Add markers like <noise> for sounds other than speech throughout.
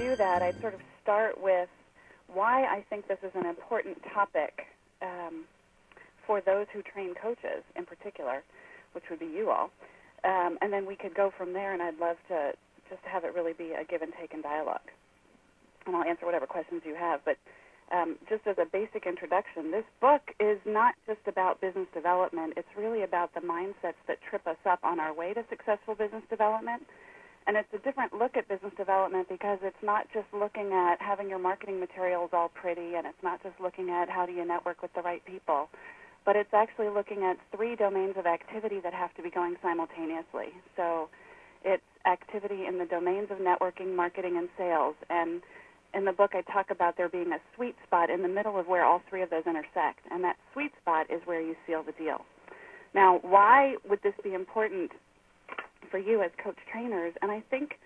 do that, I'd sort of start with why I think this is an important topic um, for those who train coaches in particular, which would be you all. Um, and then we could go from there, and I'd love to just have it really be a give and take and dialogue. And I'll answer whatever questions you have. But um, just as a basic introduction, this book is not just about business development. It's really about the mindsets that trip us up on our way to successful business development. And it's a different look at business development because it's not just looking at having your marketing materials all pretty and it's not just looking at how do you network with the right people, but it's actually looking at three domains of activity that have to be going simultaneously. So it's activity in the domains of networking, marketing, and sales. And in the book, I talk about there being a sweet spot in the middle of where all three of those intersect, and that sweet spot is where you seal the deal. Now, why would this be important for you as coach trainers? And I think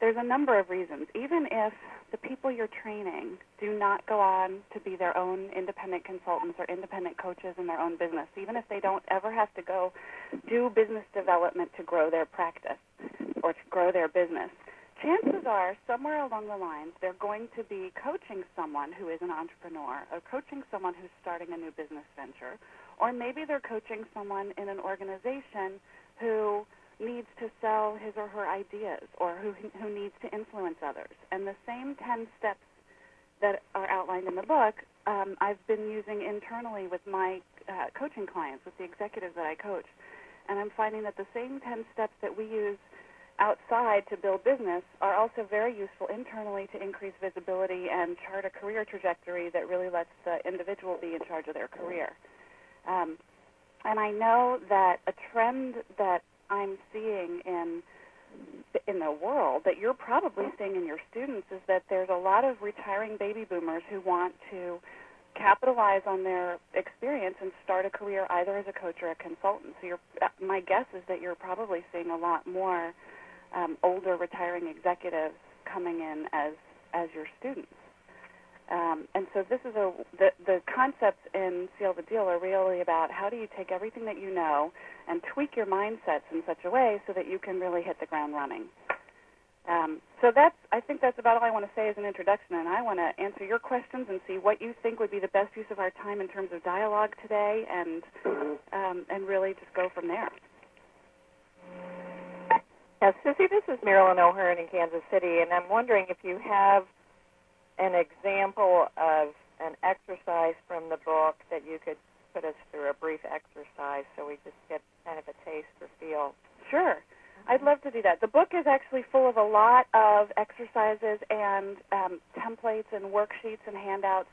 there's a number of reasons. Even if the people you're training do not go on to be their own independent consultants or independent coaches in their own business, even if they don't ever have to go do business development to grow their practice or to grow their business, chances are somewhere along the lines they're going to be coaching someone who is an entrepreneur or coaching someone who's starting a new business venture or maybe they're coaching someone in an organization who needs to sell his or her ideas or who who needs to influence others and the same 10 steps that are outlined in the book um, I've been using internally with my uh, coaching clients with the executives that I coach and I'm finding that the same 10 steps that we use outside to build business are also very useful internally to increase visibility and chart a career trajectory that really lets the individual be in charge of their career. Um, and I know that a trend that I'm seeing in in the world that you're probably seeing in your students is that there's a lot of retiring baby boomers who want to capitalize on their experience and start a career either as a coach or a consultant. So uh, my guess is that you're probably seeing a lot more um, older retiring executives coming in as as your students. Um, and so this is a the the concepts in Seal the Deal are really about how do you take everything that you know and tweak your mindsets in such a way so that you can really hit the ground running. Um, so that's I think that's about all I want to say as an introduction, and I want to answer your questions and see what you think would be the best use of our time in terms of dialogue today, and um, and really just go from there. Yes, Susie, this is Marilyn O'Hearn in Kansas City, and I'm wondering if you have an example of an exercise from the book that you could put us through a brief exercise so we just get kind of a taste or feel. Sure. I'd love to do that. The book is actually full of a lot of exercises and um, templates and worksheets and handouts.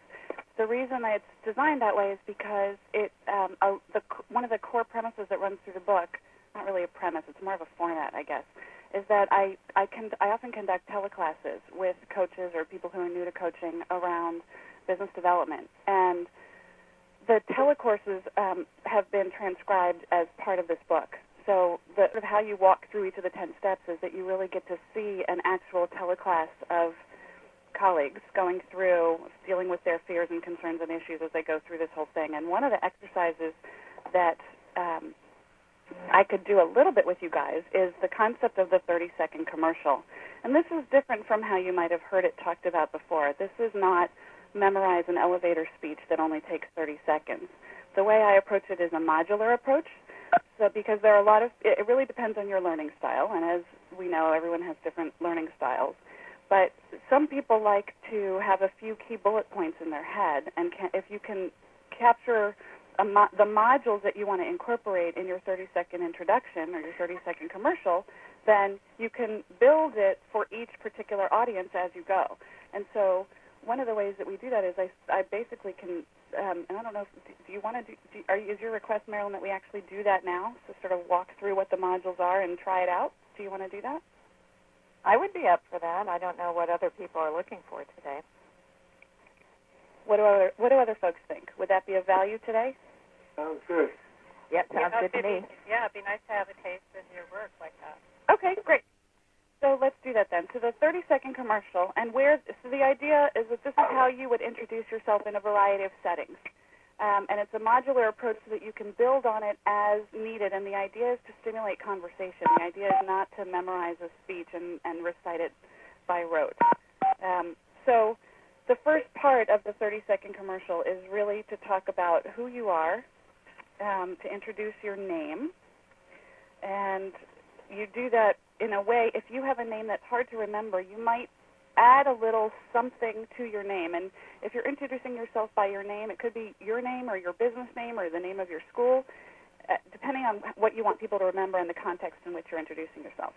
The reason that it's designed that way is because it um, a, the, one of the core premises that runs through the book not really a premise, it's more of a format, I guess, is that I I can I often conduct teleclasses with coaches or people who are new to coaching around business development, and the telecourses um, have been transcribed as part of this book. So the sort of how you walk through each of the ten steps is that you really get to see an actual teleclass of colleagues going through dealing with their fears and concerns and issues as they go through this whole thing. And one of the exercises that um, I could do a little bit with you guys is the concept of the 30 second commercial. And this is different from how you might have heard it talked about before. This is not memorize an elevator speech that only takes 30 seconds. The way I approach it is a modular approach. So because there are a lot of it really depends on your learning style and as we know everyone has different learning styles. But some people like to have a few key bullet points in their head and can, if you can capture mo- the modules that you want to incorporate in your 30 second introduction or your 30 second commercial, then you can build it for each particular audience as you go. And so one of the ways that we do that is I, I basically can, um, and I don't know, if, do you want to do, do are, is your request, Marilyn, that we actually do that now? So sort of walk through what the modules are and try it out? Do you want to do that? I would be up for that. I don't know what other people are looking for today. What do other What do other folks think? Would that be of value today? Sounds good. Yep, sounds yeah, good to me. yeah, it'd be nice to have a taste of your work like that. Okay, great. So let's do that then. So the 30 second commercial, and where, so the idea is that this is how you would introduce yourself in a variety of settings. Um, and it's a modular approach so that you can build on it as needed. And the idea is to stimulate conversation. The idea is not to memorize a speech and, and recite it by rote. Um, so the first part of the 30 second commercial is really to talk about who you are, um, to introduce your name, and you do that in a way. If you have a name that's hard to remember, you might add a little something to your name. And if you're introducing yourself by your name, it could be your name or your business name or the name of your school, uh, depending on what you want people to remember and the context in which you're introducing yourself.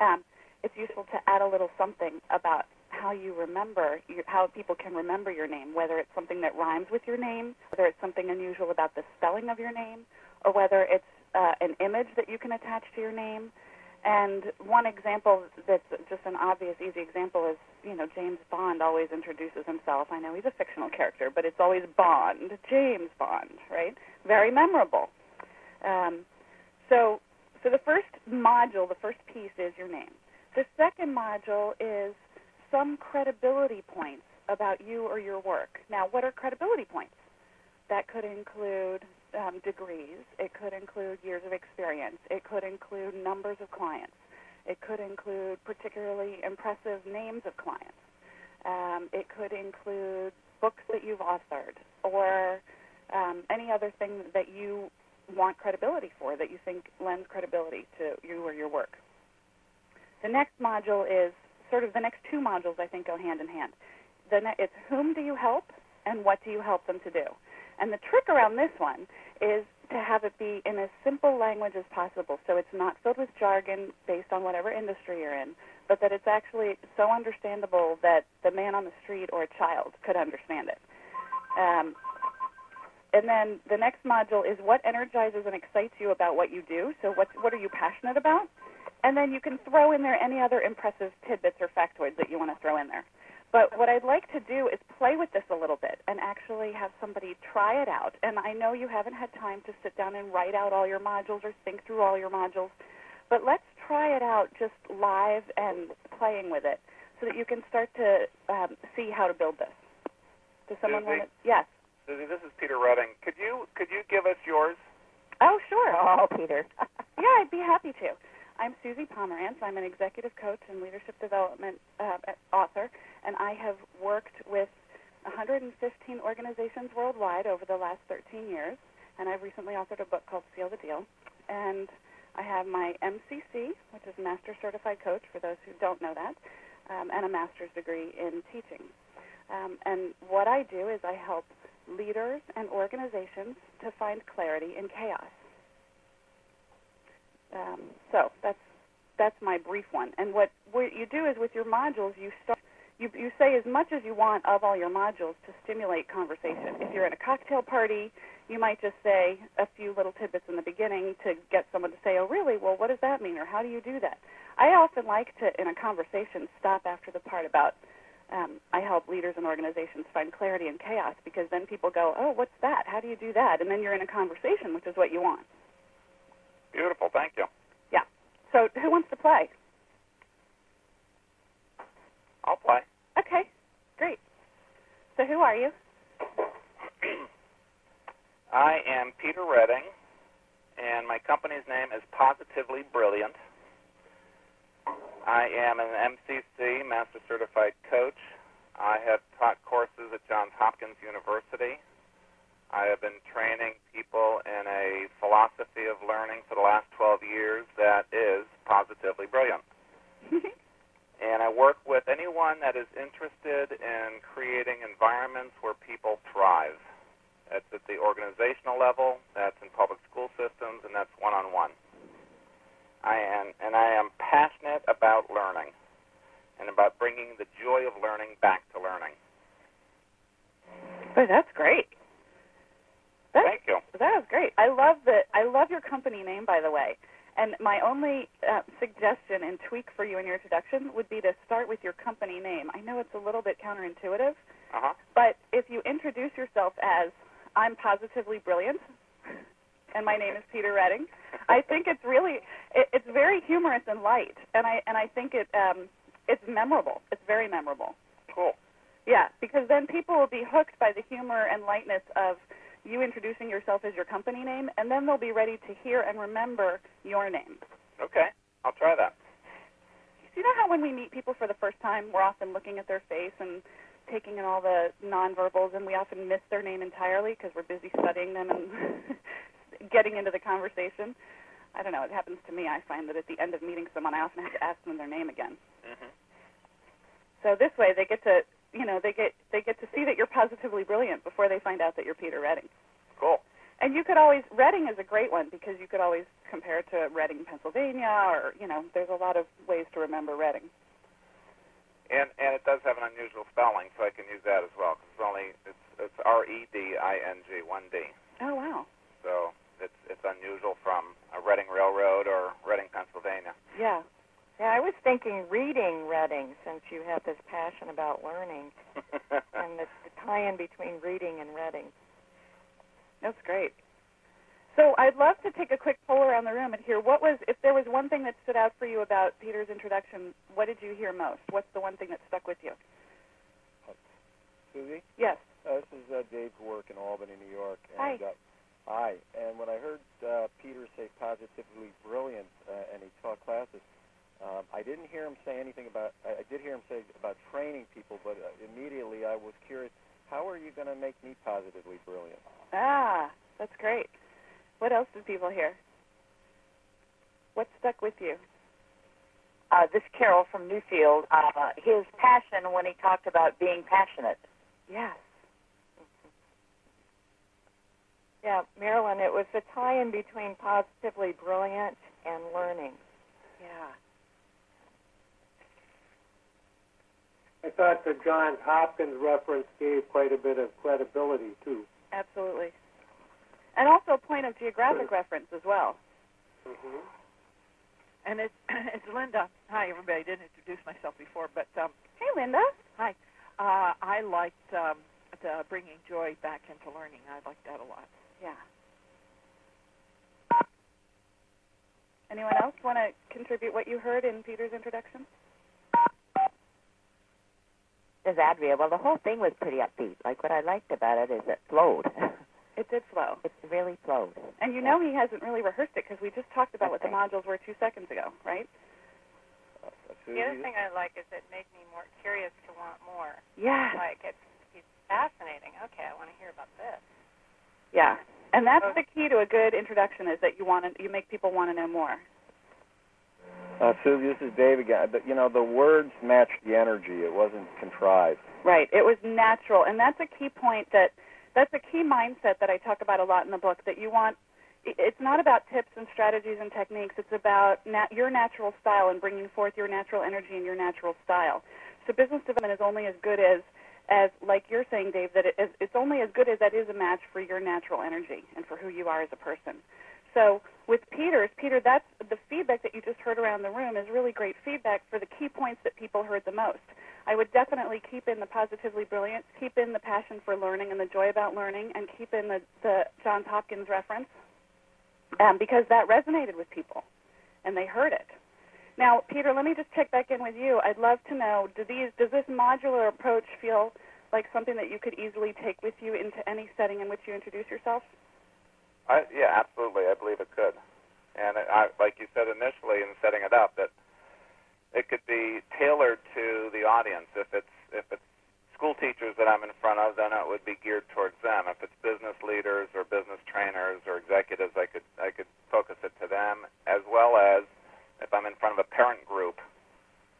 Um, it's useful to add a little something about how you remember, how people can remember your name, whether it's something that rhymes with your name, whether it's something unusual about the spelling of your name, or whether it's uh, an image that you can attach to your name. And one example that's just an obvious, easy example is, you know, James Bond always introduces himself. I know he's a fictional character, but it's always Bond, James Bond, right? Very memorable. Um, so, so the first module, the first piece is your name. The second module is some credibility points about you or your work. Now, what are credibility points? That could include um, degrees, it could include years of experience, it could include numbers of clients, it could include particularly impressive names of clients, um, it could include books that you've authored, or um, any other thing that you want credibility for that you think lends credibility to you or your work. The next module is sort of the next two modules I think go hand in hand. The ne- it's whom do you help and what do you help them to do. And the trick around this one is to have it be in as simple language as possible, so it's not filled with jargon based on whatever industry you're in, but that it's actually so understandable that the man on the street or a child could understand it. Um, and then the next module is what energizes and excites you about what you do. So what what are you passionate about? And then you can throw in there any other impressive tidbits or factoids that you want to throw in there. But what I'd like to do is play with this a little bit and actually have somebody try it out. And I know you haven't had time to sit down and write out all your modules or think through all your modules, but let's try it out just live and playing with it so that you can start to um, see how to build this. Does someone Susie? want to? Yes. Susie, this is Peter Reding. Could you could you give us yours? Oh, sure. Oh, Peter. <laughs> Yeah, I'd be happy to. I'm Susie Pomerantz. I'm an executive coach and leadership development uh, author, and I have worked with 115 organizations worldwide over the last 13 years. And I've recently authored a book called Seal the Deal. And I have my MCC, which is Master Certified Coach, for those who don't know that, um, and a master's degree in teaching. Um, and what I do is I help leaders and organizations to find clarity in chaos. Um, so that's that's my brief one. And what what you do is with your modules, you start you you say as much as you want of all your modules to stimulate conversation. If you're at a cocktail party, you might just say a few little tidbits in the beginning to get someone to say, "Oh, really? Well, what does that mean?" or "How do you do that?" I often like to, in a conversation, stop after the part about um, I help leaders and organizations find clarity in chaos because then people go, "Oh, what's that? How do you do that?" And then you're in a conversation, which is what you want. Beautiful, thank you. Yeah. So, who wants to play? I'll play. Okay, great. So, who are you? <clears throat> I am Peter Reding, and my company's name is Positively Brilliant. I am an MCC, Master Certified Coach. I have taught courses at Johns Hopkins University. I have been training people in a philosophy of learning for the last 12 years that is positively brilliant. <laughs> and I work with anyone that is interested in creating environments where people thrive. That's at the organizational level, that's in public school systems, and that's one on one. I am, and I am passionate about learning and about bringing the joy of learning back to learning. But that's great. That's, Thank you. That was great. I love the I love your company name, by the way. And my only uh, suggestion and tweak for you in your introduction would be to start with your company name. I know it's a little bit counterintuitive, Uh-huh. but if you introduce yourself as I'm positively brilliant, <laughs> and my name is Peter Reding, I think it's really it, it's very humorous and light, and I and I think it um, it's memorable. It's very memorable. Cool. Yeah, because then people will be hooked by the humor and lightness of you introducing yourself as your company name, and then they'll be ready to hear and remember your name. Okay. I'll try that. You know how when we meet people for the first time, we're often looking at their face and taking in all the nonverbals, and we often miss their name entirely because we're busy studying them and <laughs> getting into the conversation. I don't know. It happens to me. I find that at the end of meeting someone, I often have to ask them their name again. hmm So this way, they get to, you know, they get they get to see that you're positively brilliant before they find out that you're Peter Reding. Cool. And you could always Reding is a great one because you could always compare it to Reading, Pennsylvania, or you know, there's a lot of ways to remember Reding. And and it does have an unusual spelling, so I can use that as well. Cause it's only it's it's R E D I N G, one D. Oh wow. So it's it's unusual from a Reading Railroad or Reading, Pennsylvania. Yeah. Yeah, I was thinking reading Reading since you have this passion about learning <laughs> and the, the tie-in between reading and Reading. That's great. So I'd love to take a quick poll around the room and hear what was if there was one thing that stood out for you about Peter's introduction, what did you hear most? What's the one thing that stuck with you? Susie, Yes. uh, this is uh, Dave Work in Albany, New York. Hi. And, uh, hi. And when I heard uh, Peter say positively brilliant uh, and he taught classes, um, I didn't hear him say anything about. I, I did hear him say about training people, but uh, immediately I was curious. How are you going to make me positively brilliant? Ah, that's great. What else did people hear? What stuck with you? uh, this Carol from Newfield, uh, his passion when he talked about being passionate. Yes. Yeah, Marilyn, it was the tie-in between positively brilliant and learning. Yeah. I thought the Johns Hopkins reference gave quite a bit of credibility too. Absolutely. And also a point of geographic reference as well. Mm-hmm. And it's <clears throat> it's Linda. Hi, everybody. I didn't introduce myself before, but um, Hey, Linda. Hi. Uh, I liked um, the bringing joy back into learning. I liked that a lot. Yeah. Anyone else want to contribute what you heard in Peter's introduction? Is Adria? Well, the whole thing was pretty upbeat. Like what I liked about it is it flowed. <laughs> It did flow. it really flowed. And you know he hasn't really rehearsed it because we just talked about what the modules were two seconds ago, right? The other thing I like is it made me more curious to want more. Yeah. Like it's it's fascinating. Okay, I want to hear about this. Yeah. And that's the key to a good introduction is that you want to, you make people want to know more. Uh, Susie, this is Dave again. But, you know, the words matched the energy. It wasn't contrived. Right. It was natural, and that's a key point that that's a key mindset that I talk about a lot in the book. That you want. It's not about tips and strategies and techniques. It's about nat- your natural style and bringing forth your natural energy and your natural style. So business development is only as good as, as like you're saying, Dave, that it is, it's only as good as that is a match for your natural energy and for who you are as a person. So with Peter's, Peter, that's the feedback that you just heard around the room is really great feedback for the key points that people heard the most. I would definitely keep in the positively brilliant, keep in the passion for learning and the joy about learning, and keep in the, the Johns Hopkins reference um, because that resonated with people and they heard it. Now, Peter, let me just check back in with you. I'd love to know do these does this modular approach feel like something that you could easily take with you into any setting in which you introduce yourself? I, yeah, absolutely. I believe it could. And it, I, like you said initially in setting it up, that it could be tailored to the audience. If it's if it's school teachers that I'm in front of, then it would be geared towards them. If it's business leaders or business trainers or executives, I could I could focus it to them, as well as if I'm in front of a parent group.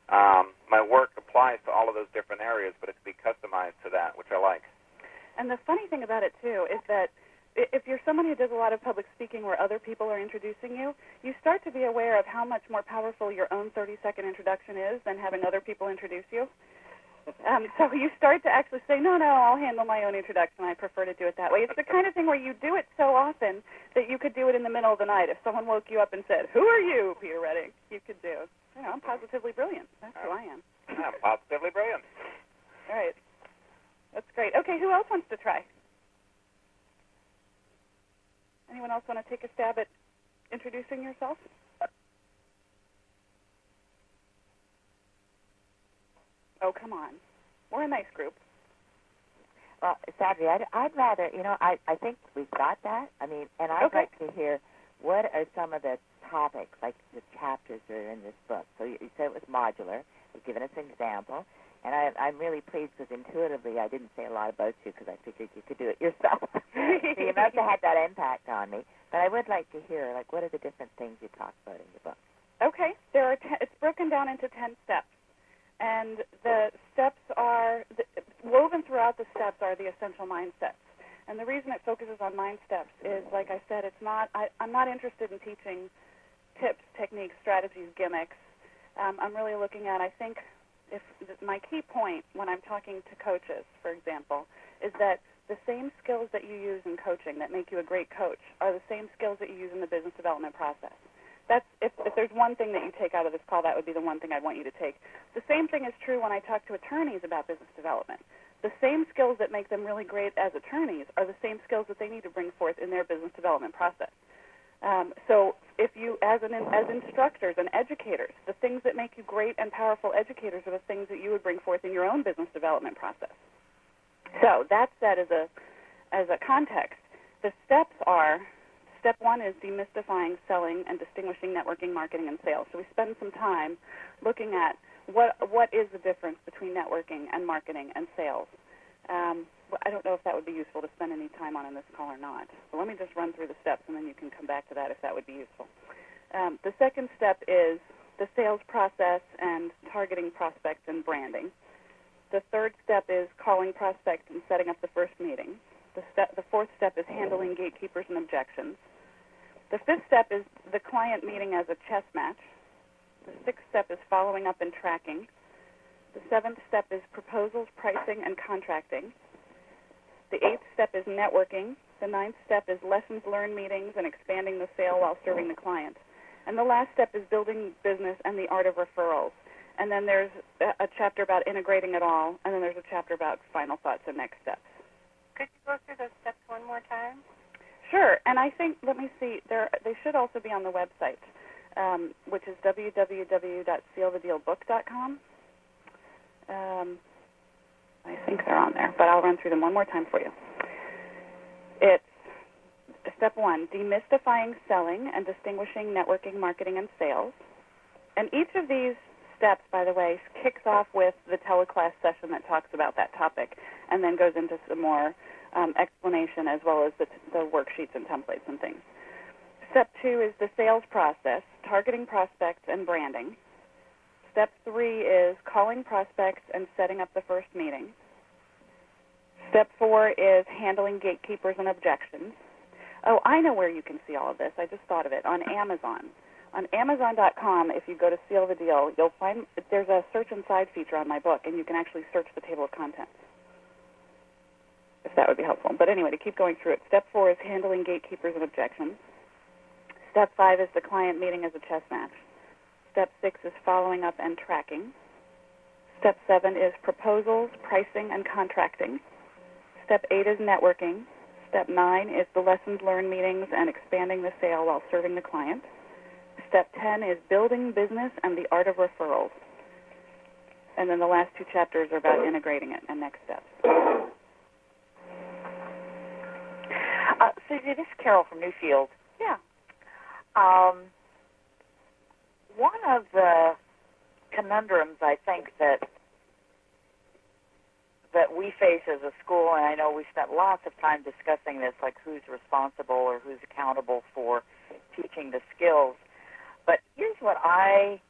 Um, my work applies to all of those different areas, but it could be customized to that, which I like. And the funny thing about it too is that if you're someone who does a lot of public speaking where other people are introducing you, you start to be aware of how much more powerful your own 30 second introduction is than having other people introduce you. Um, so you start to actually say, no, no, I'll handle my own introduction. I prefer to do it that way. It's the kind of thing where you do it so often that you could do it in the middle of the night. If someone woke you up and said, who are you, Peter Reding? You could do, you know, I'm positively brilliant. That's who I am. I'm positively brilliant. All right. That's great. Okay, who else wants to try? Anyone else want to take a stab at introducing yourself? Oh, come on. We're a nice group. Well, sadly, I'd, I'd rather, you know, I, I think we've got that. I mean, and I'd Okay. like to hear what are some of the topics, like the chapters that are in this book? So you, you said it was modular. You've given us an example. And I, I'm really pleased because intuitively I didn't say a lot about you because I figured you could do it yourself. <laughs> so you must have had that impact on me. But I would like to hear, like, what are the different things you talk about in your book? Okay, there are. Ten, it's broken down into ten steps, and the steps are the, woven throughout the steps are the essential mindsets. And the reason it focuses on mind steps is, like I said, it's not. I, I'm not interested in teaching tips, techniques, strategies, gimmicks. Um, I'm really looking at. I think if my key point when I'm talking to coaches, for example, is that the same skills that you use in coaching that make you a great coach are the same skills that you use in the business development process. That's if, if there's one thing that you take out of this call, that would be the one thing I'd want you to take. The same thing is true when I talk to attorneys about business development. The same skills that make them really great as attorneys are the same skills that they need to bring forth in their business development process. Um, so if you, as an as instructors and educators, the things that make you great and powerful educators are the things that you would bring forth in your own business development process. So that said, as a as a context, the steps are step one is demystifying selling and distinguishing networking, marketing, and sales. So we spend some time looking at what what is the difference between networking and marketing and sales. Um, I don't know if that would be useful to spend any time on in this call or not. But let me just run through the steps, and then you can come back to that if that would be useful. Um, the second step is the sales process and targeting prospects and branding. The third step is calling prospects and setting up the first meeting. The, step, the fourth step is handling gatekeepers and objections. The fifth step is the client meeting as a chess match. The sixth step is following up and tracking. The seventh step is proposals, pricing, and contracting. The eighth step is networking. The ninth step is lessons learned meetings and expanding the sale while serving the client. And the last step is building business and the art of referrals. And then there's a chapter about integrating it all, and then there's a chapter about final thoughts and next steps. Could you go through those steps one more time? Sure. And I think let me see. There they should also be on the website, um, which is www.sealthedealbook.com. Um, I think they're on there, but I'll run through them one more time for you. It's step one: demystifying selling and distinguishing networking, marketing, and sales. And each of these steps, by the way, kicks off with the teleclass session that talks about that topic, and then goes into some more um, explanation as well as the, the worksheets and templates and things. Step two is the sales process, targeting prospects and branding. Step three is calling prospects and setting up the first meeting. Step four is handling gatekeepers and objections. Oh, I know where you can see all of this. I just thought of it on Amazon. On Amazon.com, if you go to Seal the Deal, you'll find there's a search inside feature on my book, and you can actually search the table of contents if that would be helpful. But anyway, to keep going through it, step four is handling gatekeepers and objections. Step five is the client meeting as a chess match. Step six is following up and tracking. Step seven is proposals, pricing, and contracting. Step eight is networking. Step nine is the lessons learned meetings and expanding the sale while serving the client. Step 10 is building business and the art of referrals. And then the last two chapters are about integrating it and next steps. Uh, Susie, this is Carol from Newfield. Yeah. Um, one of the conundrums I think that that we face as a school, and I know we spent lots of time discussing this, like who's responsible or who's accountable for teaching the skills. But here's what I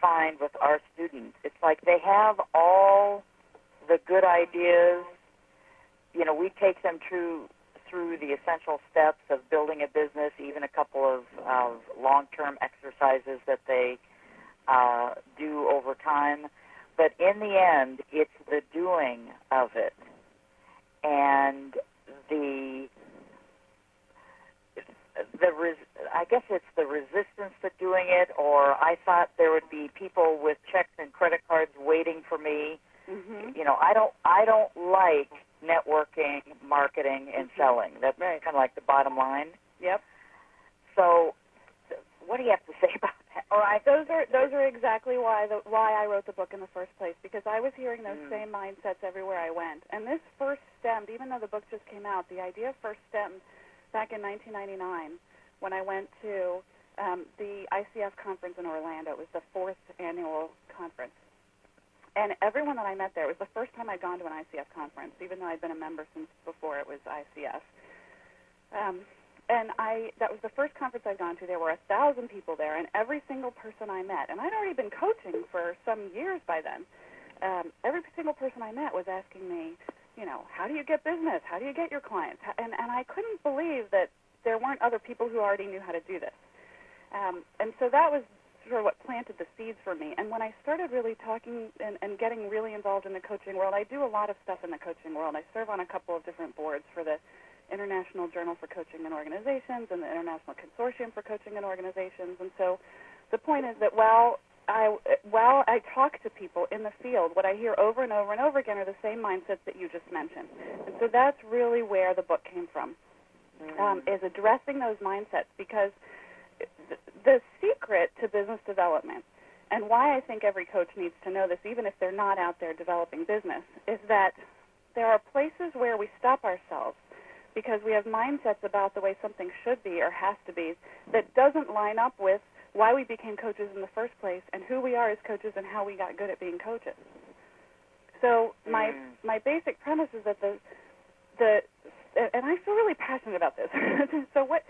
find with our students: it's like they have all the good ideas. You know, we take them through through the essential steps of building a business, even a couple of, of long-term exercises that they uh, do over time. But in the end, it's the doing of it and the the res- I guess it's the resistance to doing it, or I thought there would be people with checks and credit cards waiting for me. Mm-hmm. You know, I don't I don't like networking, marketing, and Mhm. selling. That's Right. kind of like the bottom line. Yep. So, what do you have to <laughs> say about that? All right. Those are those are exactly why the why I wrote the book in the first place because I was hearing those Mm. same mindsets everywhere I went. And this first stemmed, even though the book just came out, the idea first stemmed back in 1999 when I went to um, the ICF conference in Orlando. It was the fourth annual conference. And everyone that I met there, it was the first time I'd gone to an ICF conference, even though I'd been a member since before it was ICF. Um, and I that was the first conference I'd gone to. There were a thousand people there, and every single person I met, and I'd already been coaching for some years by then. Um, every single person I met was asking me, you know, how do you get business? How do you get your clients? And and I couldn't believe that there weren't other people who already knew how to do this. Um, and so that was sort of what planted the seeds for me. And when I started really talking and, and getting really involved in the coaching world, I do a lot of stuff in the coaching world. I serve on a couple of different boards for the International Journal for Coaching and Organizations and the International Consortium for Coaching and Organizations. And so the point is that while I while I talk to people in the field, what I hear over and over and over again are the same mindsets that you just mentioned. And so that's really where the book came from, mm-hmm. um, is addressing those mindsets because the secret to business development and why I think every coach needs to know this, even if they're not out there developing business, is that there are places where we stop ourselves because we have mindsets about the way something should be or has to be that doesn't line up with why we became coaches in the first place and who we are as coaches and how we got good at being coaches. So my mm. my basic premise is that the the and I feel really passionate about this. <laughs> so what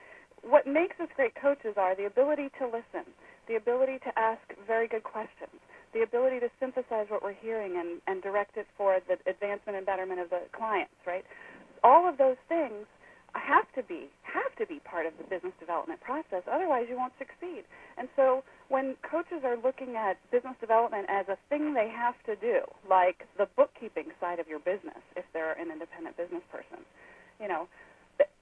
what makes us great coaches are the ability to listen, the ability to ask very good questions, the ability to synthesize what we're hearing and, and direct it for the advancement and betterment of the clients, right? all of those things have to be have to be part of the business development process otherwise you won't succeed and so when coaches are looking at business development as a thing they have to do like the bookkeeping side of your business if they're an independent business person you know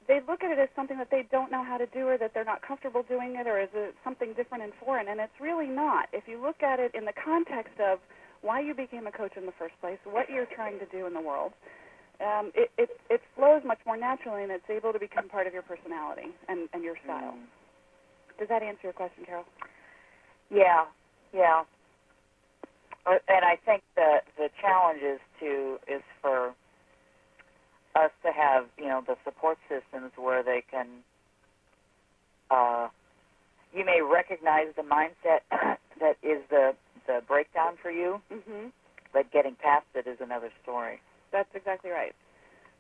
they look at it as something that they don't know how to do or that they're not comfortable doing it or is it something different and foreign and it's really not if you look at it in the context of why you became a coach in the first place what you're trying to do in the world um, it, it it flows much more naturally, and it's able to become part of your personality and and your style. Mm. Does that answer your question, Carol? Yeah, yeah. Uh, and I think that the challenge is to is for us to have you know the support systems where they can. Uh, you may recognize the mindset <coughs> that is the the breakdown for you, mm-hmm. but getting past it is another story. That's exactly right.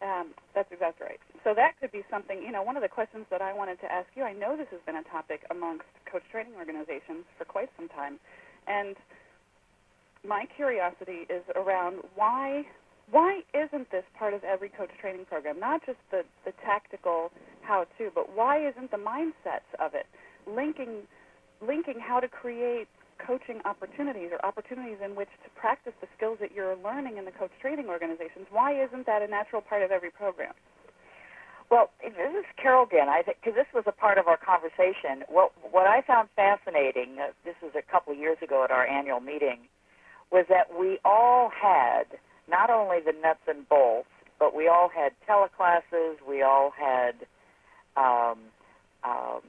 Um, that's exactly right. So that could be something, you know, one of the questions that I wanted to ask you, I know this has been a topic amongst coach training organizations for quite some time. And my curiosity is around why why isn't this part of every coach training program? Not just the, the tactical how to, but why isn't the mindsets of it linking linking how to create coaching opportunities or opportunities in which to practice the skills that you're learning in the coach training organizations. Why isn't that a natural part of every program? Well, this is Carol again. I think because this was a part of our conversation. What what I found fascinating. Uh, this was a couple of years ago at our annual meeting, was that we all had not only the nuts and bolts, but we all had teleclasses. We all had um, um,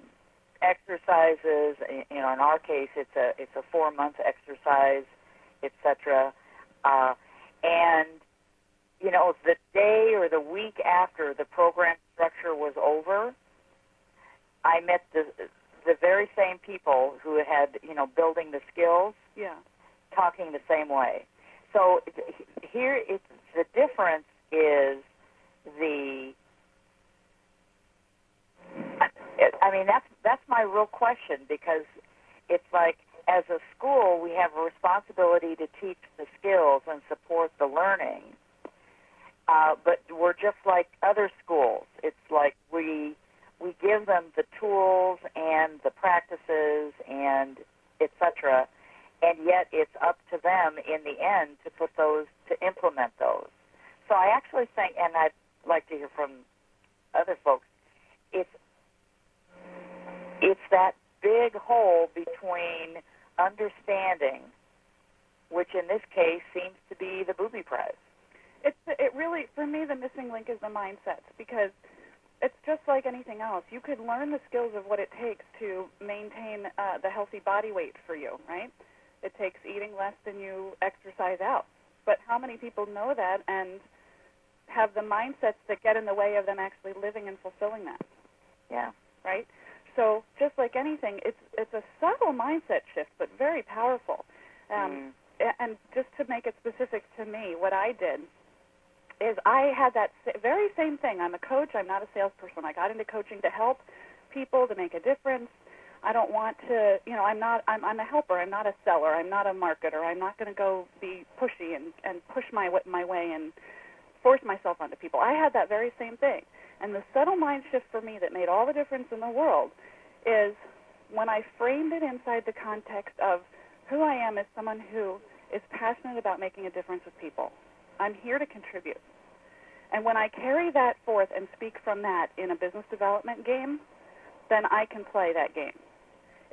exercises. You know, in our case, it's a it's a four month exercise, etc. Uh, and you know, the day or the week after the program structure was over, I met the the very same people who had you know building the skills. Yeah. Talking the same way. So here, the difference is the I mean, that's that's my real question because it's like as a school we have a responsibility to teach the skills and support the learning, uh, but we're just like other schools. It's like we we give them the tools and the practices and etc. And yet it's up to them in the end to put those to implement those. So I actually think, and I'd like to hear from other folks, it's it's that big hole between understanding, which in this case seems to be the booby prize. It's it really for me the missing link is the mindsets because it's just like anything else. You could learn the skills of what it takes to maintain uh, the healthy body weight for you, right? It takes eating less than you exercise out. But how many people know that and have the mindsets that get in the way of them actually living and fulfilling that? Yeah. Right? so just like anything, it's it's a subtle mindset shift, but very powerful. Um, Mm. And just to make it specific to me, what I did is I had that very same thing. I'm a coach. I'm not a salesperson. I got into coaching to help people to make a difference. I don't want to, you know, I'm not. I'm, I'm a helper. I'm not a seller. I'm not a marketer. I'm not going to go be pushy and and push my my way and force myself onto people. I had that very same thing. And the subtle mind shift for me that made all the difference in the world is when I framed it inside the context of who I am as someone who is passionate about making a difference with people. I'm here to contribute. And when I carry that forth and speak from that in a business development game, then I can play that game.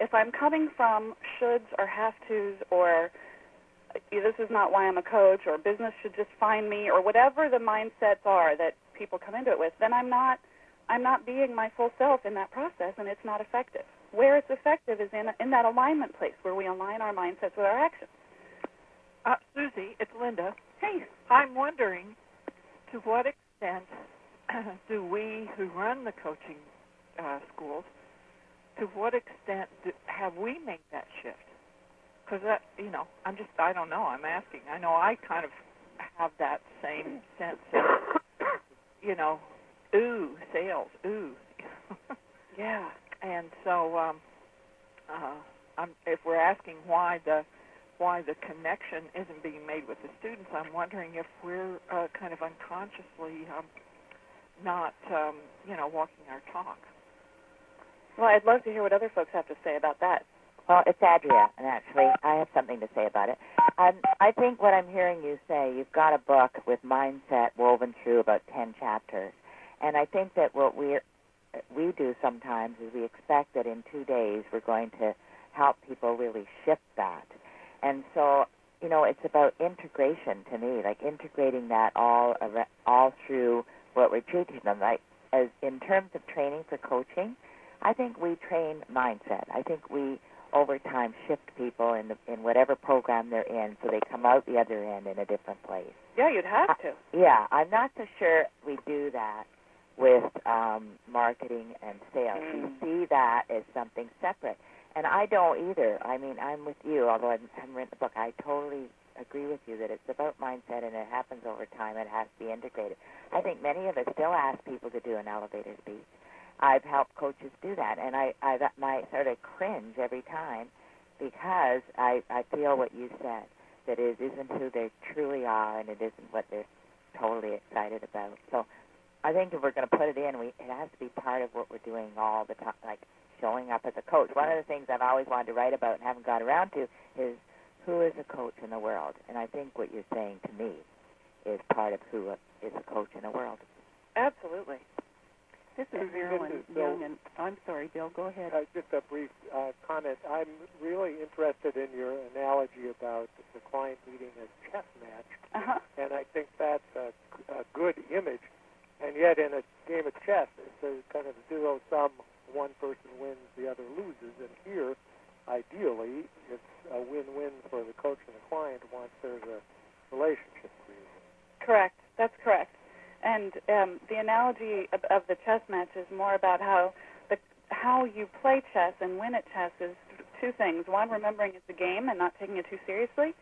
If I'm coming from shoulds or have tos or this is not why I'm a coach or business should just find me or whatever the mindsets are that people come into it with, then I'm not I'm not being my full self in that process and it's not effective. Where it's effective is in in that alignment place where we align our mindsets with our actions. Uh, Susie, it's Linda. Hey, I'm wondering to what extent <clears throat> do we who run the coaching uh, schools, to what extent do, have we made that shift? Because that, you know, I'm just, I don't know. I'm asking. I know I kind of have that same sense of, <coughs> you know, ooh, sales, ooh. <laughs> yeah. and so, um, uh, I'm, if we're asking why the why the connection isn't being made with the students, I'm wondering if we're uh, kind of unconsciously um, not, um, you know, walking our talk. Well, I'd love to hear what other folks have to say about that. Well, it's Adria, and actually, I have something to say about it. Um, I think what I'm hearing you say, you've got a book with mindset woven through about ten chapters, and I think that what we we do sometimes is we expect that in two days we're going to help people really shift that, and so you know it's about integration to me, like integrating that all all through what we're teaching them. Like as in terms of training for coaching, I think we train mindset. I think we over time shift people in the, in whatever program they're in so they come out the other end in a different place. Yeah, you'd have to. Yeah, I'm not so sure we do that with um, marketing and sales. Mm. We see that as something separate. And I don't either. I mean, I'm with you, although I haven't written the book. I totally agree with you that it's about mindset and it happens over time. It has to be integrated. I think many of us still ask people to do an elevator speech. I've helped coaches do that, and I, I my sort of cringe every time because I, I feel what you said that it isn't who they truly are, and it isn't what they're totally excited about. So, I think if we're going to put it in, we it has to be part of what we're doing all the time, like showing up as a coach. One of the things I've always wanted to write about and haven't got around to is who is a coach in the world, and I think what you're saying to me is part of who is a coach in the world. Absolutely. This is Marilyn this is Young, and I'm sorry, Bill. Go ahead. Uh, just a brief uh, comment. I'm really interested in your analogy about the client meeting a chess match, Uh-huh. and I think that's a, a good image. And yet, in a game of chess, it's a kind of zero sum. One person wins, the other loses. And here, ideally, it's a win-win for the coach and the client once there's a relationship created. Correct. That's correct. And um, the analogy of, of the chess match is more about how the how you play chess and win at chess is two things. One, remembering it's a game and not taking it too seriously,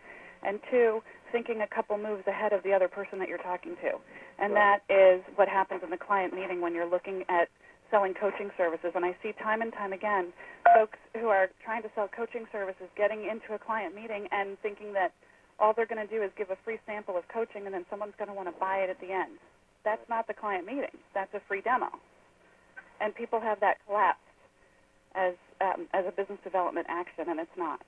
and two, thinking a couple moves ahead of the other person that you're talking to. And Right. that is what happens in the client meeting when you're looking at selling coaching services. And I see time and time again folks who are trying to sell coaching services getting into a client meeting and thinking that all they're going to do is give a free sample of coaching and then someone's going to want to buy it at the end. That's not the client meeting. That's a free demo. And people have that collapsed as um, as a business development action, and it's not.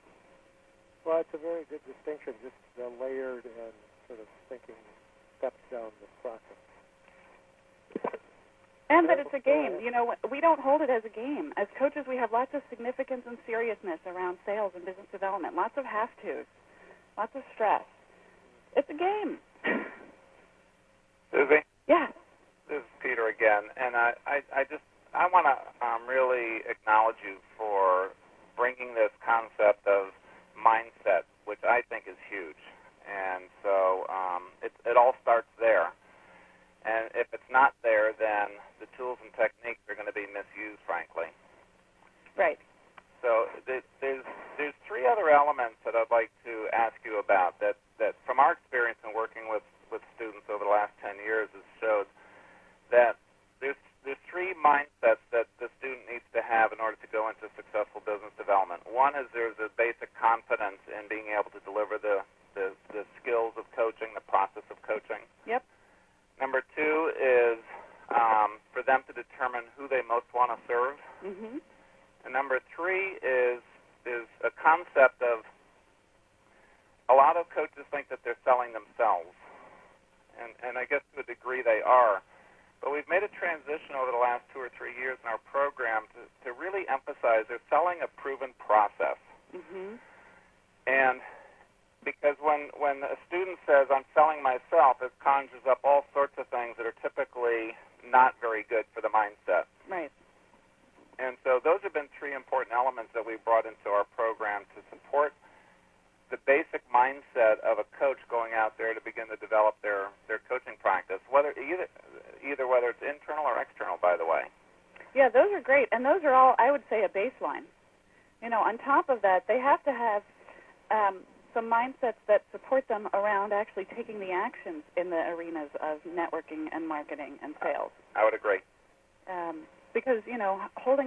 Well, it's a very good distinction, just the layered and sort of thinking steps down the process. And that it's a game. You know, we don't hold it as a game. As coaches, we have lots of significance and seriousness around sales and business development. Lots of have tos, lots of stress. It's a game. Susie, yeah. This is Peter again, and I, I, I just I want to um, really acknowledge you for bringing this concept of mindset, which I think is huge. And so um, it, it all starts there. And if it's not there, then the tools and techniques are going to be misused, frankly. Right. So there's there's three other elements that I'd like to ask you about that that from our experience in working with with students over the last 10 years has showed that there's there's three mindsets that the student needs to have in order to go into successful business development. One is there's a basic confidence in being able to deliver the, the, the skills of coaching, the process of coaching. Yep. Number two is um, for them to determine who they most want to serve. Mm-hmm.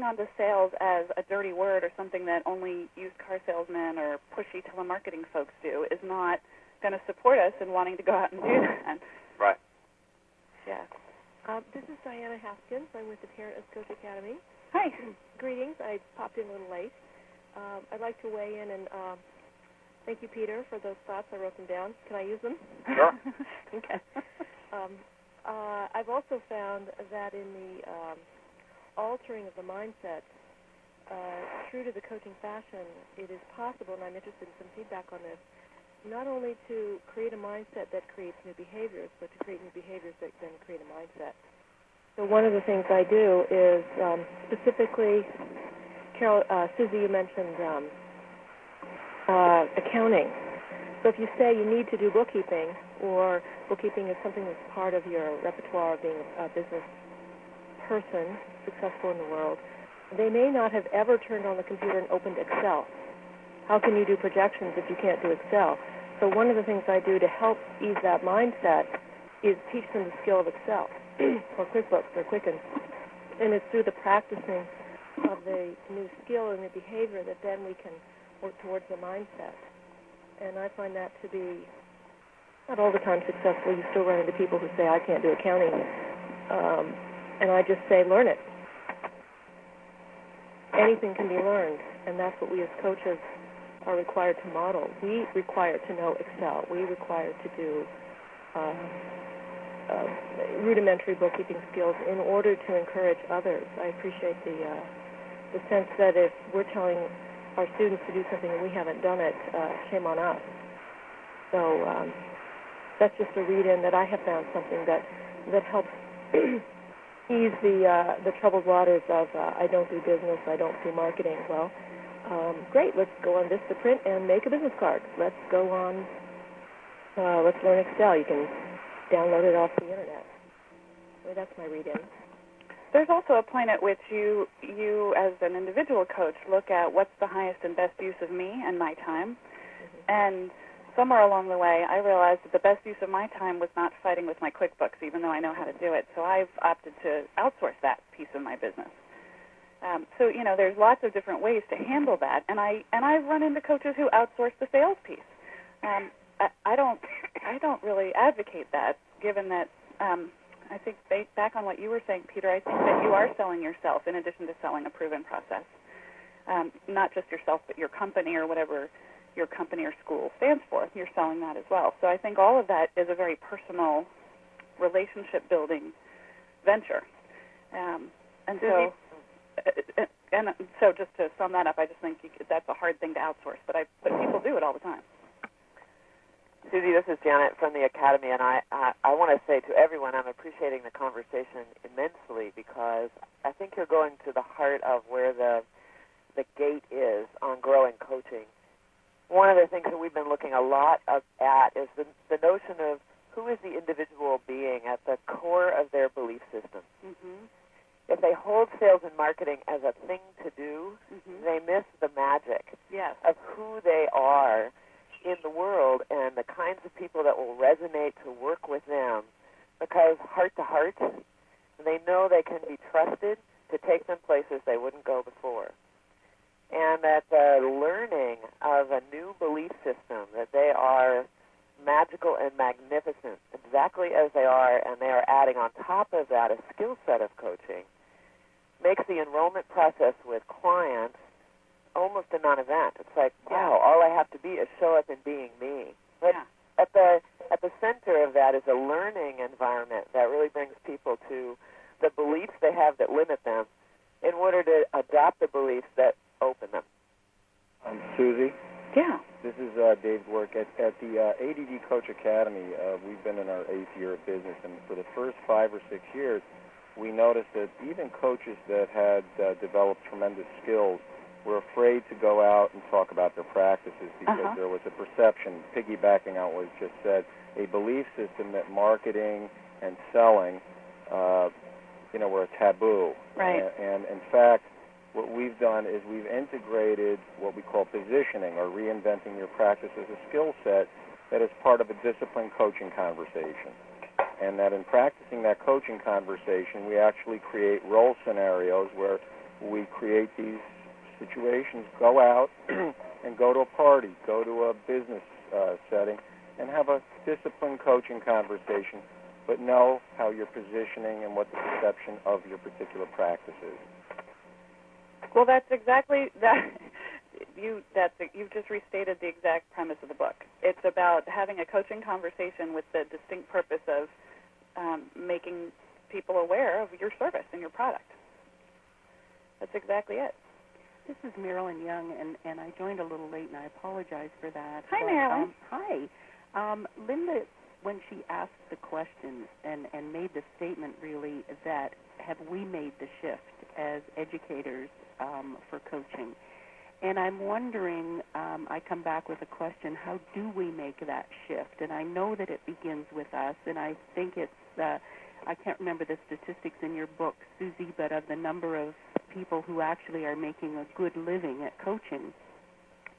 Know, holding on to sales as a dirty word or something that only used car salesmen or pushy telemarketing folks do is not going to support us in wanting to go out and do that. Right. Yeah. Um, this is Diana Haskins. I'm with the Parent of Coach Academy. Hi. <clears throat> Greetings. I popped in a little late. Um, I'd like to weigh in and um, thank you, Peter, for those thoughts. I wrote them down. Can I use them? Sure. <laughs> okay. Um, uh, I've also found that in the um, altering of the mindset, uh, true to the coaching fashion, it is possible, and I'm interested in some feedback on this, not only to create a mindset that creates new behaviors, but to create new behaviors that then create a mindset. So one of the things I do is um, specifically, Carol, uh, Susie, you mentioned um, uh, accounting. So if you say you need to do bookkeeping, or bookkeeping is something that's part of your repertoire of being a business person, successful in the world, they may not have ever turned on the computer and opened Excel. How can you do projections if you can't do Excel? So one of the things I do to help ease that mindset is teach them the skill of Excel <clears throat> or QuickBooks or Quicken. And it's through the practicing of the new skill and the behavior that then we can work towards the mindset. And I find that to be not all the time successful. You still run into people who say, I can't do accounting. Um, and I just say, learn it. Anything can be learned, and that's what we as coaches are required to model. We require to know Excel. We require to do uh, uh, rudimentary bookkeeping skills in order to encourage others. I appreciate the uh, the sense that if we're telling our students to do something and we haven't done it, uh, shame on us. So um, that's just a read-in that I have found something that that helps <clears throat> ease the uh, the troubled waters of uh, I don't do business, I don't do marketing. Well, um, great. Let's go on Vistaprint and make a business card. Let's go on. Uh, let's learn Excel. You can download it off the internet. Well, that's my read-in. There's also a point at which you you as an individual coach look at what's the highest and best use of me and my time, Mm-hmm. and somewhere along the way, I realized that the best use of my time was not fighting with my QuickBooks, even though I know how to do it. So I've opted to outsource that piece of my business. Um, so you know, there's lots of different ways to handle that, and I and I've run into coaches who outsource the sales piece. Um, I, I don't <coughs> I don't really advocate that, given that um, I think ba- back on what you were saying, Peter. I think that you are selling yourself in addition to selling a proven process, um, not just yourself, but your company or whatever your company or school stands for. You're selling that as well. So I think all of that is a very personal, relationship building venture. Um, and so, uh, and so just to sum that up, I just think you, could- that's a hard thing to outsource, but I but people do it all the time. Susie, this is Janet from the Academy, and I, I, I want to say to everyone I'm appreciating the conversation immensely because I think you're going to the heart of where the the gate is on growing coaching. One of the things that we've been looking a lot of, at is the, the notion of who is the individual being at the core of their belief system. Mm-hmm. If they hold sales and marketing as a thing to do, Mm-hmm. they miss the magic Yes. of who they are in the world and the kinds of people that will resonate to work with them because heart to heart they know they can be trusted to take them places they wouldn't go before. And that the learning of a new belief system that they are magical and magnificent exactly as they are, and they are adding on top of that a skill set of coaching, makes the enrollment process with clients almost a non-event. It's like, wow, all I have to be is show up and being me. But yeah. at the at the center of that is a learning environment that really brings people to the beliefs they have that limit them in order to adopt the beliefs that open them. Um, Susie, Yeah. this is uh, Dave Giwerc at, at the uh, ADD Coach Academy. Uh, we've been in our eighth year of business, and for the first five or six years, we noticed that even coaches that had uh, developed tremendous skills were afraid to go out and talk about their practices because Uh-huh. there was a perception, piggybacking on what was just said, a belief system that marketing and selling, uh, you know, were a taboo. Right. And, and in fact, what we've done is we've integrated what we call positioning or reinventing your practice as a skill set that is part of a disciplined coaching conversation. And that in practicing that coaching conversation, we actually create role scenarios where we create these situations, go out <clears throat> and go to a party, go to a business uh, setting, and have a disciplined coaching conversation, but know how you're positioning and what the perception of your particular practice is. Well, that's exactly that. <laughs> You that's you've just restated the exact premise of the book. It's about having a coaching conversation with the distinct purpose of um, making people aware of your service and your product. That's exactly it. This is Marilyn Young, and, and I joined a little late, and I apologize for that. Hi, but, Marilyn. Um, hi. Um, Linda, when she asked the question and, and made the statement, really, that have we made the shift as educators um, for coaching? And I'm wondering, um, I come back with a question, how do we make that shift? And I know that it begins with us, and I think it's, uh, I can't remember the statistics in your book, Susie, but of the number of people who actually are making a good living at coaching.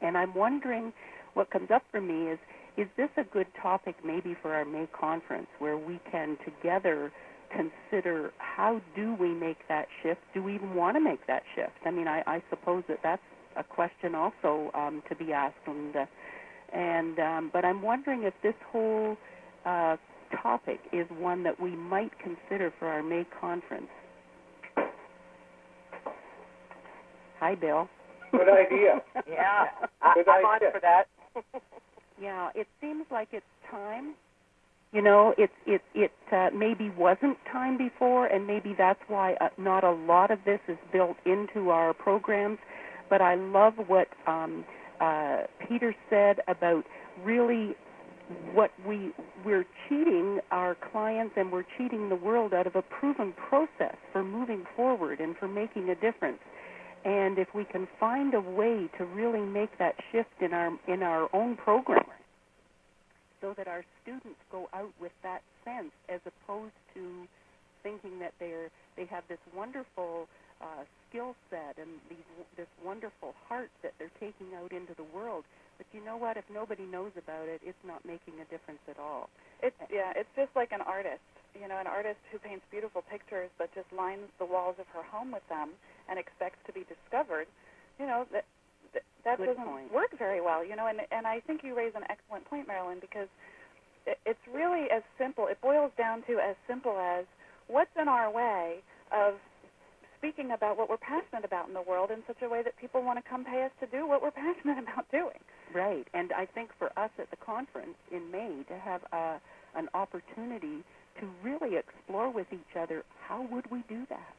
And I'm wondering, what comes up for me is, is this a good topic maybe for our May conference where we can together consider how do we make that shift? Do we even want to make that shift? I mean, I, I suppose that that's a question also um, to be asked, and uh, and um, but I'm wondering if this whole uh, topic is one that we might consider for our May conference. Hi, Bill. Good idea. <laughs> Yeah, I, Good I'm on for that. <laughs> Yeah, it seems like it's time. You know, it it it uh, maybe wasn't time before, and maybe that's why uh, not a lot of this is built into our programs. But I love what um, uh, Peter said about really what we we're cheating our clients and we're cheating the world out of a proven process for moving forward and for making a difference. And if we can find a way to really make that shift in our in our own program, so that our students go out with that sense, as opposed to thinking that they're they have this wonderful uh, skill set and these, this wonderful heart that they're taking out into the world. But you know what? If nobody knows about it, it's not making a difference at all. It's yeah, it's just like an artist. You know, an artist who paints beautiful pictures but just lines the walls of her home with them and expects to be discovered. You know that that, that Good doesn't point. work very well. You know, and and I think you raise an excellent point, Marilyn, because it, it's really as simple. It boils down to as simple as what's in our way of speaking about what we're passionate about in the world in such a way that people want to come pay us to do what we're <laughs> passionate about doing. Right, and I think for us at the conference in May to have a, an opportunity to really explore with each other how would we do that.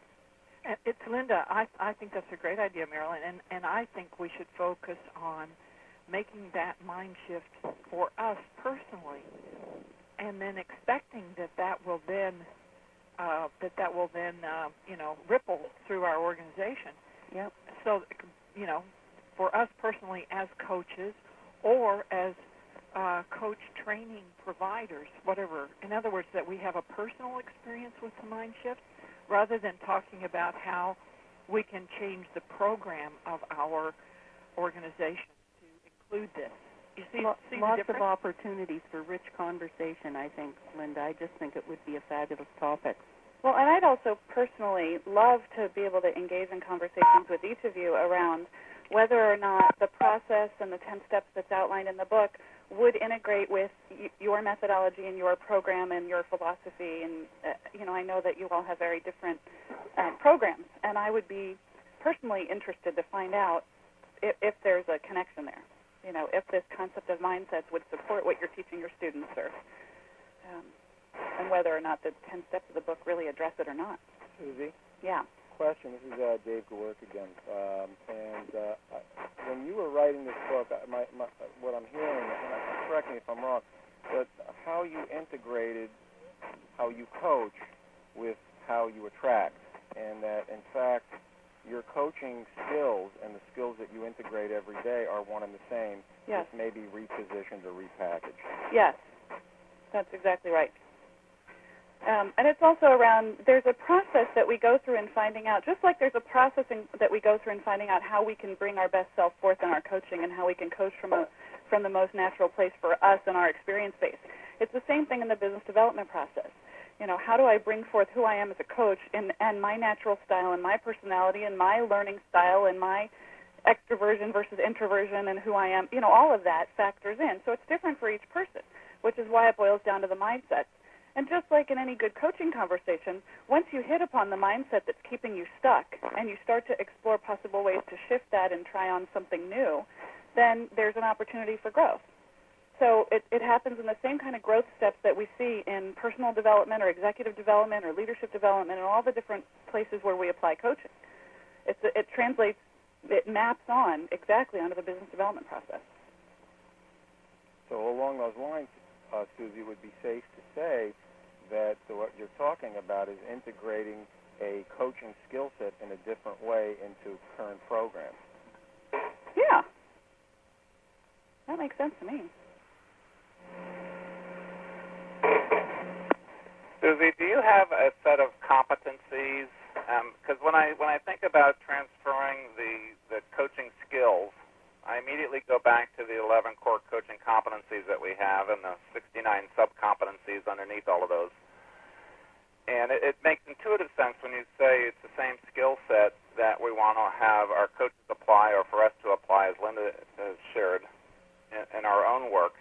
And It's Linda. I I think that's a great idea, Marilyn, and and I think we should focus on making that mind shift for us personally, and then expecting that that will then uh, that that will then uh, you know ripple through our organization. Yep. So you know, for us personally as coaches or as uh, coach training providers, whatever. In other words, that we have a personal experience with the mind shift rather than talking about how we can change the program of our organization to include this. You see, Lo- see the lots of opportunities for rich conversation, I think, Linda. I just think it would be a fabulous topic. Well, and I'd also personally love to be able to engage in conversations with each of you around whether or not the process and the 10 steps that's outlined in the book would integrate with y- your methodology and your program and your philosophy. And, uh, you know, I know that you all have very different uh, programs, and I would be personally interested to find out if, if there's a connection there. You know, if this concept of mindsets would support what you're teaching your students, or um, and whether or not the 10 steps of the book really address it or not. Susie? Yeah. Question. This is uh, Dave Giwerc again. Um, and uh, when you were writing this book, my, my, what I'm hearing, and correct me if I'm wrong, but how you integrated how you coach with how you attract, and that in fact your coaching skills and the skills that you integrate every day are one and the same, yes. just maybe repositioned or repackaged. Yes, that's exactly right. Um, and it's also around there's a process that we go through in finding out, just like there's a process in, that we go through in finding out how we can bring our best self forth in our coaching and how we can coach from a from the most natural place for us and our experience base. It's the same thing in the business development process. You know, how do I bring forth who I am as a coach and, and my natural style and my personality and my learning style and my extroversion versus introversion and who I am, you know, all of that factors in. So it's different for each person, which is why it boils down to the mindset. And just like in any good coaching conversation, once you hit upon the mindset that's keeping you stuck and you start to explore possible ways to shift that and try on something new, then there's an opportunity for growth. So it, it happens in the same kind of growth steps that we see in personal development or executive development or leadership development and all the different places where we apply coaching. It's, it translates, it maps on exactly onto the business development process. So along those lines, uh, Susie, would be safe to say that what you're talking about is integrating a coaching skill set in a different way into current programs. Yeah. That makes sense to me. Susie, do you have a set of competencies? Because um, when I when I think about transferring the the coaching skills, I immediately go back to the 11 core coaching competencies that we have and the 69 sub competencies underneath all of those. And it, it makes intuitive sense when you say it's the same skill set that we want to have our coaches apply or for us to apply, as Linda has shared, in, in our own work.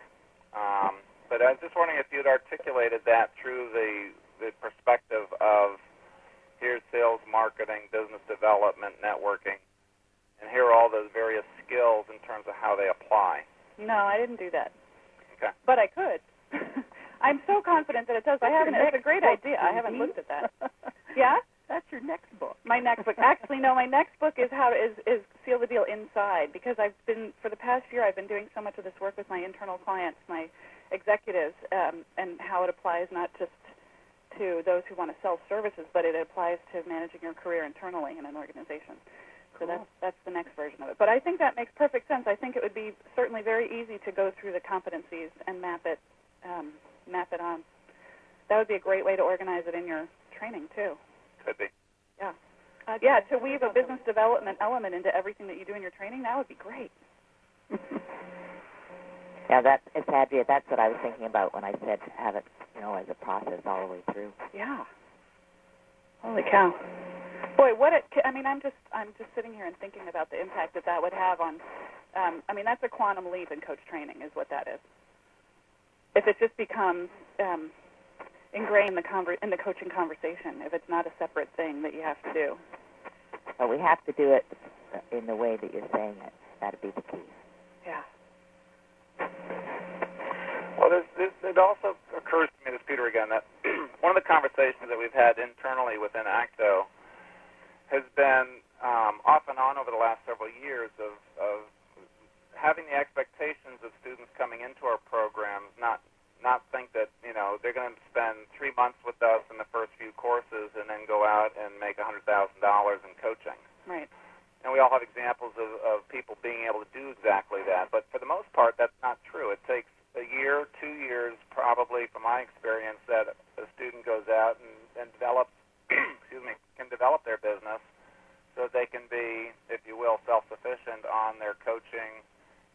Um, but I was just wondering if you'd articulated that through the the perspective of here's sales, marketing, business development, networking, and here are all those various skills in terms of how they apply. No, I didn't do that. Okay. But I could. <laughs> I'm so confident that it does. That's I haven't. It's a great idea. I haven't looked at that. <laughs> yeah. That's your next book. My next book. Actually, no. My next book is how to, is is seal the deal inside because I've been for the past year I've been doing so much of this work with my internal clients, my executives, um, and how it applies not just to those who want to sell services, but it applies to managing your career internally in an organization. So that's that's the next version of it. But I think that makes perfect sense. I think it would be certainly very easy to go through the competencies and map it um, map it on. That would be a great way to organize it in your training too. Could be. Yeah. Uh, yeah, to weave a business development element into everything that you do in your training, that would be great. <laughs> yeah, that it's Adria. That's what I was thinking about when I said have it, you know, as a process all the way through. Yeah. Holy cow. Boy, what it I mean, I'm just I'm just sitting here and thinking about the impact that that would have on um I mean, that's a quantum leap in coach training is what that is. If it just becomes um ingrained in the conver- in the coaching conversation, if it's not a separate thing that you have to do. But we have to do it in the way that you're saying it. That'd be the key. Yeah. Well, there's, there's, it also occurs to me, this Peter again, that <clears throat> one of the conversations that we've had internally within ACTO has been um, off and on over the last several years of, of having the expectations of students coming into our programs not not think that you know they're going to spend three months with us in the first few courses and then go out and make a hundred thousand dollars in coaching. Right. And we all have examples of, of people being able to do exactly that, but for the most part, that's not true. It takes a year, two years, probably, from my experience, that a student goes out and, and develops, excuse me, can develop their business so that they can be, if you will, self-sufficient on their coaching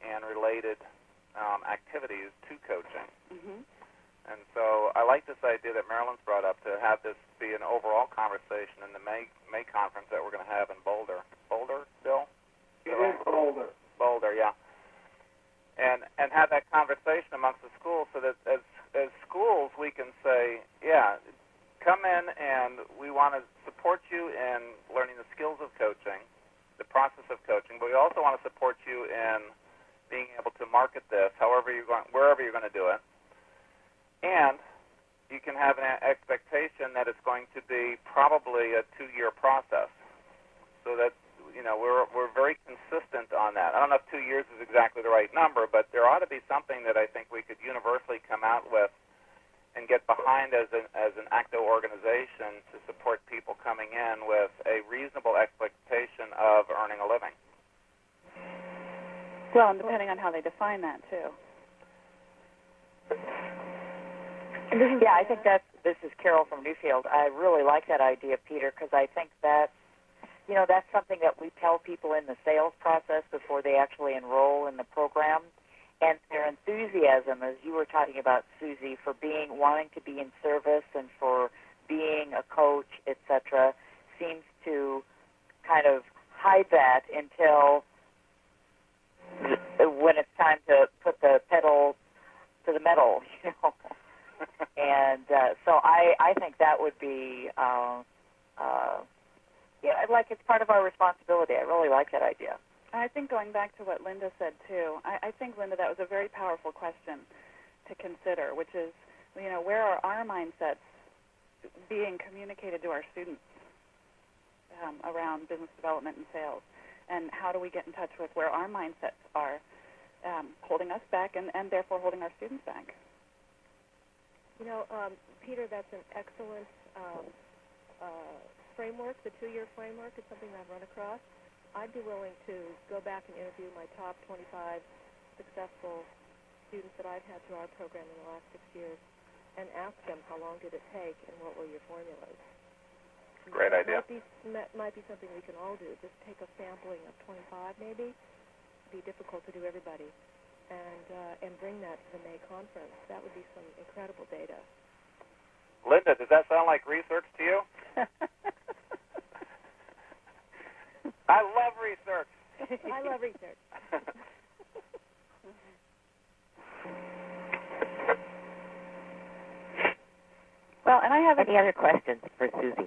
and related um, activities to coaching. Mm-hmm. And so I like this idea that Marilyn's brought up to have this be an overall conversation in the May May conference that we're going to have in Boulder. Boulder, Bill? It is Boulder. Boulder, yeah. And and have that conversation amongst the schools so that as as schools we can say, yeah, come in and we want to support you in learning the skills of coaching, the process of coaching, but we also want to support you in being able to market this however you're going wherever you're going to do it. And you can have an expectation that it's going to be probably a two-year process. So that you know we're we're very consistent on that. I don't know if two years is exactly the right number, but there ought to be something that I think we could universally come out with and get behind as an as an ACTO organization to support people coming in with a reasonable expectation of earning a living. Well, and depending on how they define that too. Yeah, I think that's. This is Carol from Newfield. I really like that idea, Peter, because I think that you know, that's something that we tell people in the sales process before they actually enroll in the program. And their enthusiasm, as you were talking about, Susie, for being wanting to be in service and for being a coach, etc., seems to kind of hide that until when it's time to put the pedal to the metal, <laughs> you know. And uh, so I I think that would be uh, uh, yeah, like it's part of our responsibility. I really like that idea. I think going back to what Linda said too, I, I think Linda, that was a very powerful question to consider, which is, you know, where are our mindsets being communicated to our students um, around business development and sales, and how do we get in touch with where our mindsets are um, holding us back and, and therefore holding our students back? You know, um, Peter, that's an excellent um, uh, framework, the two-year framework, is something I've run across. I'd be willing to go back and interview my top 25 successful students that I've had through our program in the last six years and ask them how long did it take and what were your formulas. Great that idea. Might be, might be something we can all do. Just take a sampling of 25 maybe. It'd be difficult to do everybody. And, uh, and bring that to the May conference. That would be some incredible data. Linda, does that sound like research to you? <laughs> I love research. I love research. well, and I have any other questions for Susie?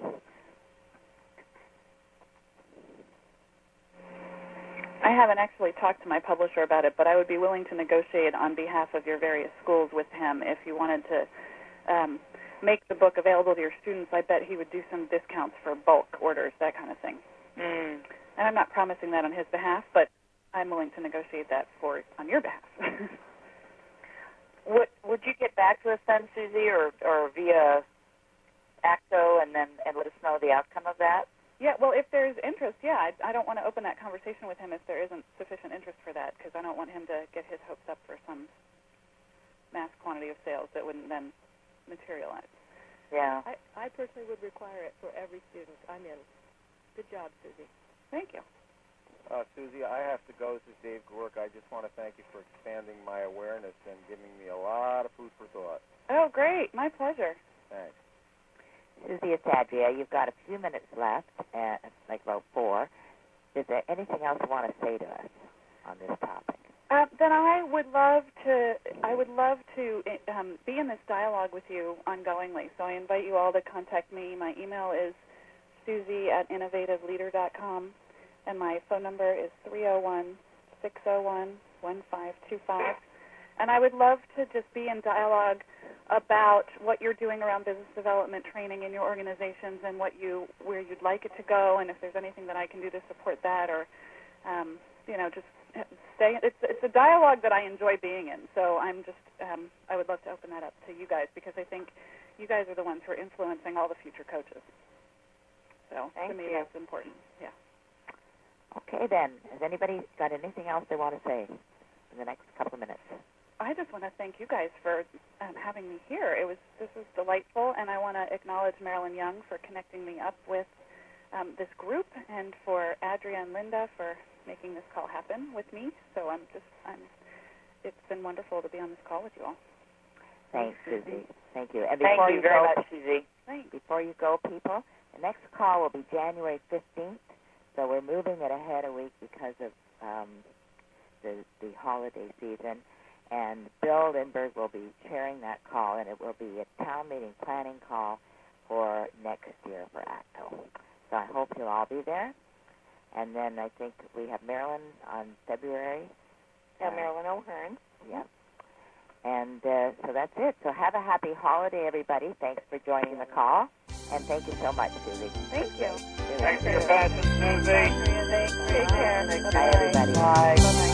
I haven't actually talked to my publisher about it, but I would be willing to negotiate on behalf of your various schools with him if you wanted to um, make the book available to your students. I bet he would do some discounts for bulk orders, that kind of thing. Mm. And I'm not promising that on his behalf, but I'm willing to negotiate that for on your behalf. would Would you get back to us then, Susie, or or via ACTO, and then and let us know the outcome of that? Yeah, well, if there's interest, yeah, I, I don't want to open that conversation with him if there isn't sufficient interest for that, because I don't want him to get his hopes up for some mass quantity of sales that wouldn't then materialize. Yeah. I, I personally would require it for every student. I'm in. Good job, Susie. Thank you. Uh, Susie, I have to go. This is Dave Giwerc. I just want to thank you for expanding my awareness and giving me a lot of food for thought. Oh, great. My pleasure. Thanks. Susie, Adria. You've got a few minutes left, uh, like about four. Is there anything else you want to say to us on this topic? Uh, then I would love to. I would love to um, be in this dialogue with you ongoingly. So I invite you all to contact me. My email is Susie at innovativeleader.com, and my phone number is three zero one six zero one one five two five. And I would love to just be in dialogue about what you're doing around business development training in your organizations and what you where you'd like it to go, and if there's anything that I can do to support that, or um, you know, just stay. It's it's a dialogue that I enjoy being in. So I'm just um, I would love to open that up to you guys because I think you guys are the ones who are influencing all the future coaches. So Thank to me, you. that's important. Yeah. Okay, then. Has anybody got anything else they want to say in the next couple of minutes? I just want to thank you guys for um, having me here. It was this was delightful, and I want to acknowledge Marilyn Young for connecting me up with um, this group, and for Adria and Linda for making this call happen with me. So I'm just I'm. It's been wonderful to be on this call with you all. Thanks, Susie. Thank you. And Thank before you very go, much, Susie. Thanks. Before you go, people, the next call will be January 15th. So we're moving it ahead a week because of um, the the holiday season. And Bill Lindbergh will be chairing that call, and it will be a town meeting planning call for next year for ACTO. So I hope you'll all be there. And then I think we have Marilyn on February. Yeah, Marilyn O'Hearn. Yep. And uh, so that's it. So have a happy holiday, everybody. Thanks for joining the call. And thank you so much, Susie. Thank you. Thanks for your passion, Susie. Take care. Bye, everybody. Bye. Bye.